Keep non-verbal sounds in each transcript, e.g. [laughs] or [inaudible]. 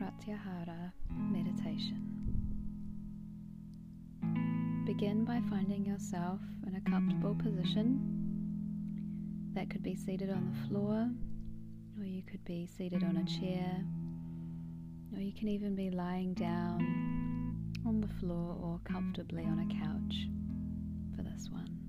Pratyahara meditation. Begin by finding yourself in a comfortable position. That could be seated on the floor, or you could be seated on a chair, or you can even be lying down on the floor or comfortably on a couch for this one.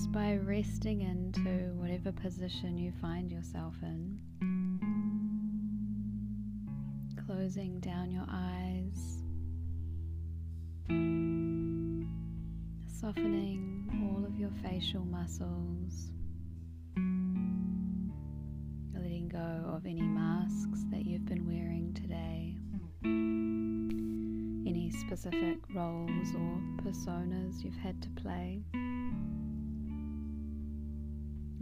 Just by resting into whatever position you find yourself in. Closing down your eyes, softening all of your facial muscles, letting go of any masks that you've been wearing today, any specific roles or personas you've had to play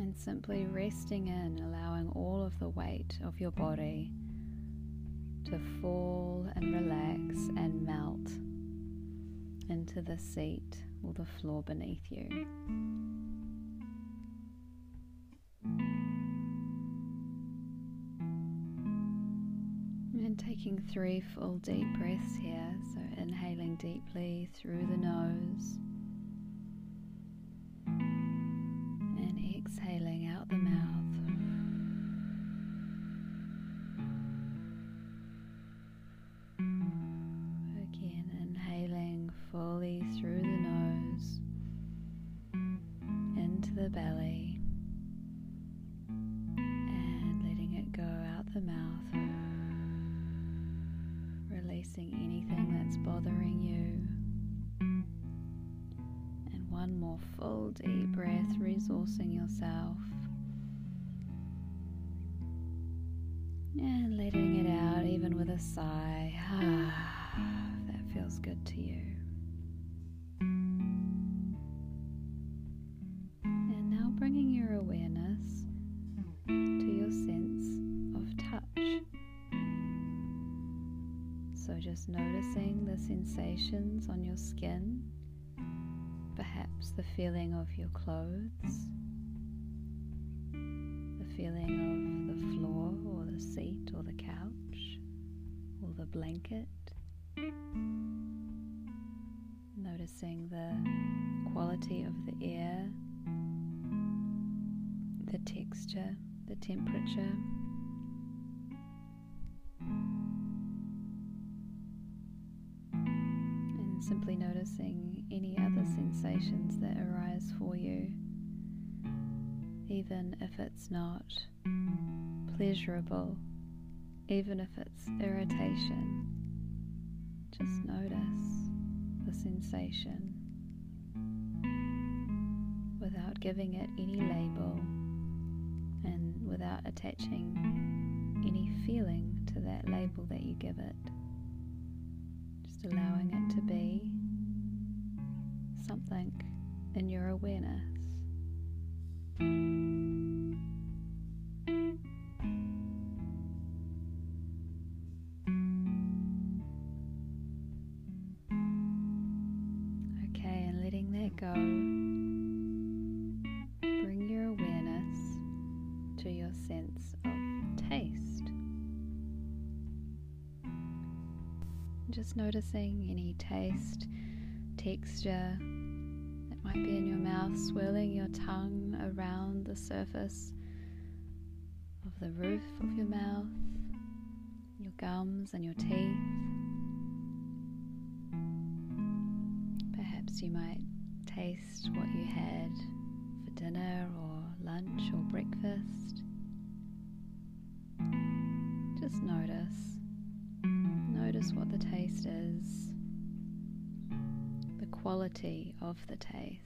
and simply resting in, allowing all of the weight of your body to fall and relax and melt into the seat or the floor beneath you. And taking three full deep breaths here, so inhaling deeply through the nose. Full deep breath, resourcing yourself. And letting it out even with a sigh. [sighs] that feels good to you. And now bringing your awareness to your sense of touch. So just noticing the sensations on your skin the feeling of your clothes, the feeling of the floor or the seat or the couch or the blanket. Noticing the quality of the air, the texture, the temperature. And simply noticing any other sensations that arise for you, even if it's not pleasurable, even if it's irritation. Just notice the sensation without giving it any label and without attaching any feeling to that label that you give it. Just allowing it to be something in your awareness. Okay, and letting that go, bring your awareness to your sense of taste. Just noticing any taste, texture, might be in your mouth, swirling your tongue around the surface of the roof of your mouth, your gums, and your teeth. Perhaps you might taste what you had for dinner or lunch or breakfast. Just notice. Notice what the taste is quality of the taste.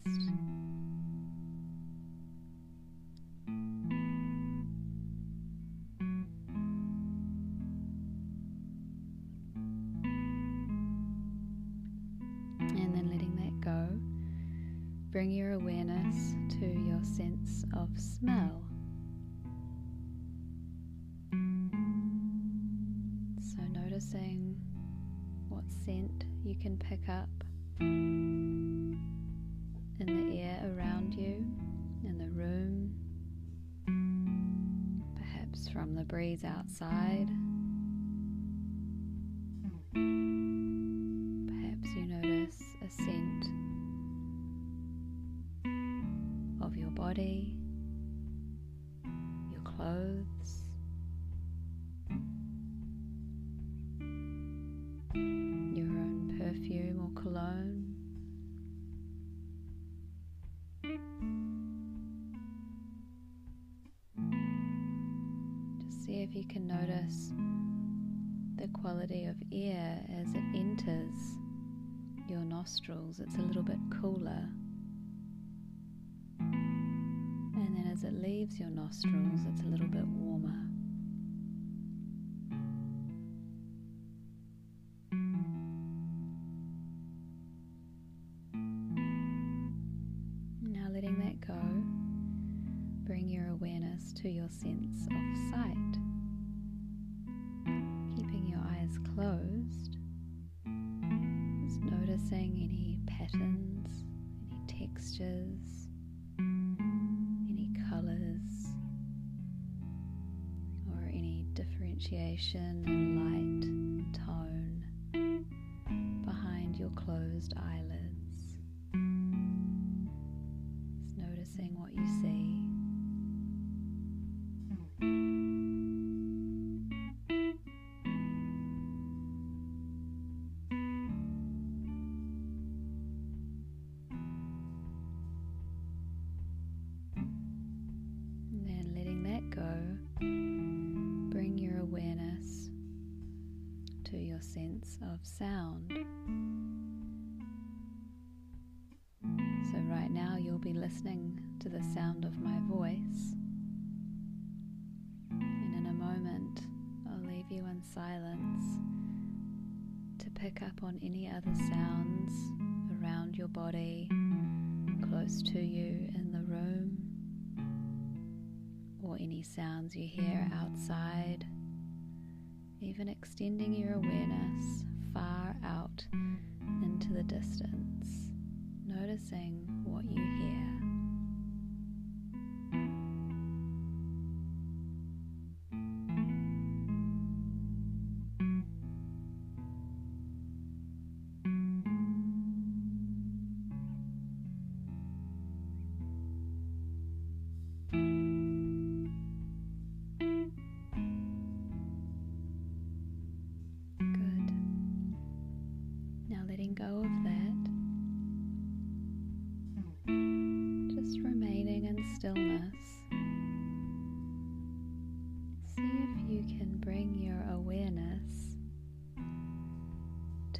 And then letting that go, bring your awareness to your sense of smell. So, noticing what scent you can pick up perhaps from the breeze outside. Perhaps you notice a scent of your body, your clothes. You can notice the quality of air as it enters your nostrils. It's a little bit cooler. And then as it leaves your nostrils, it's a little bit warmer. Patterns, any textures, any colors, or any differentiation in light tone behind your closed eyelids. Just noticing what you see. Sound. So, right now, you'll be listening to the sound of my voice. And in a moment, I'll leave you in silence to pick up on any other sounds around your body, close to you in the room, or any sounds you hear outside, even extending your awareness into the distance, noticing what you hear.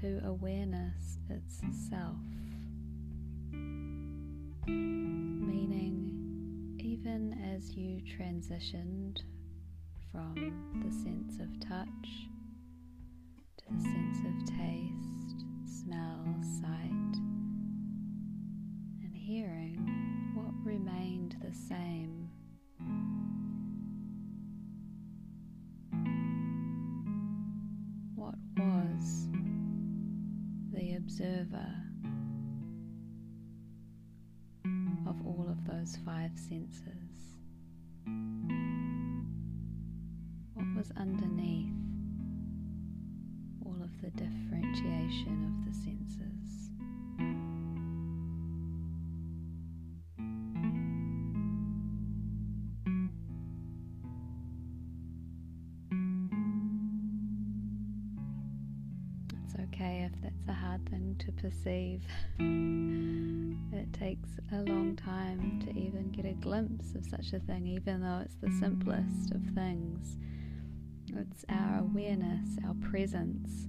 To awareness itself. Meaning, even as you transitioned from the sense of touch to the sense of taste, smell, sight, and hearing, what remained the same? Of all of those five senses? What was underneath? all of the differentiation of the senses. That's a hard thing to perceive. [laughs] it takes a long time to even get a glimpse of such a thing, even though it's the simplest of things. It's our awareness, our presence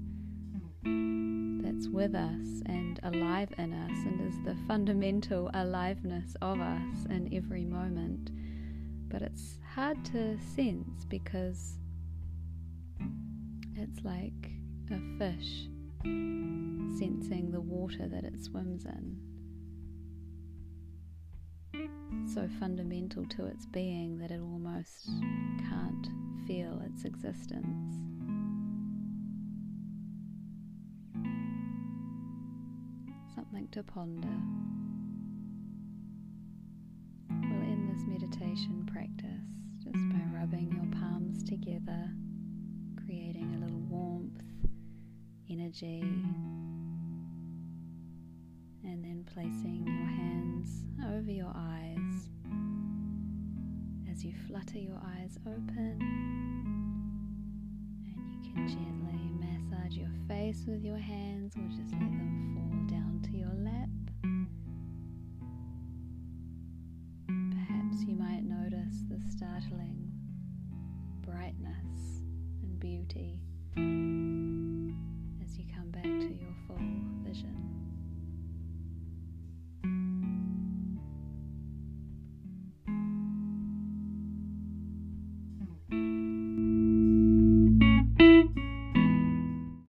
that's with us and alive in us and is the fundamental aliveness of us in every moment. But it's hard to sense because it's like a fish sensing the water that it swims in. So fundamental to its being that it almost can't feel its existence. Something to ponder. We'll end this meditation practice just by rubbing your palms together, creating a little warmth, energy. And then placing your hands over your eyes as you flutter your eyes open. And you can gently massage your face with your hands or just let them fall down to your lap. Perhaps you might notice the startling brightness and beauty television.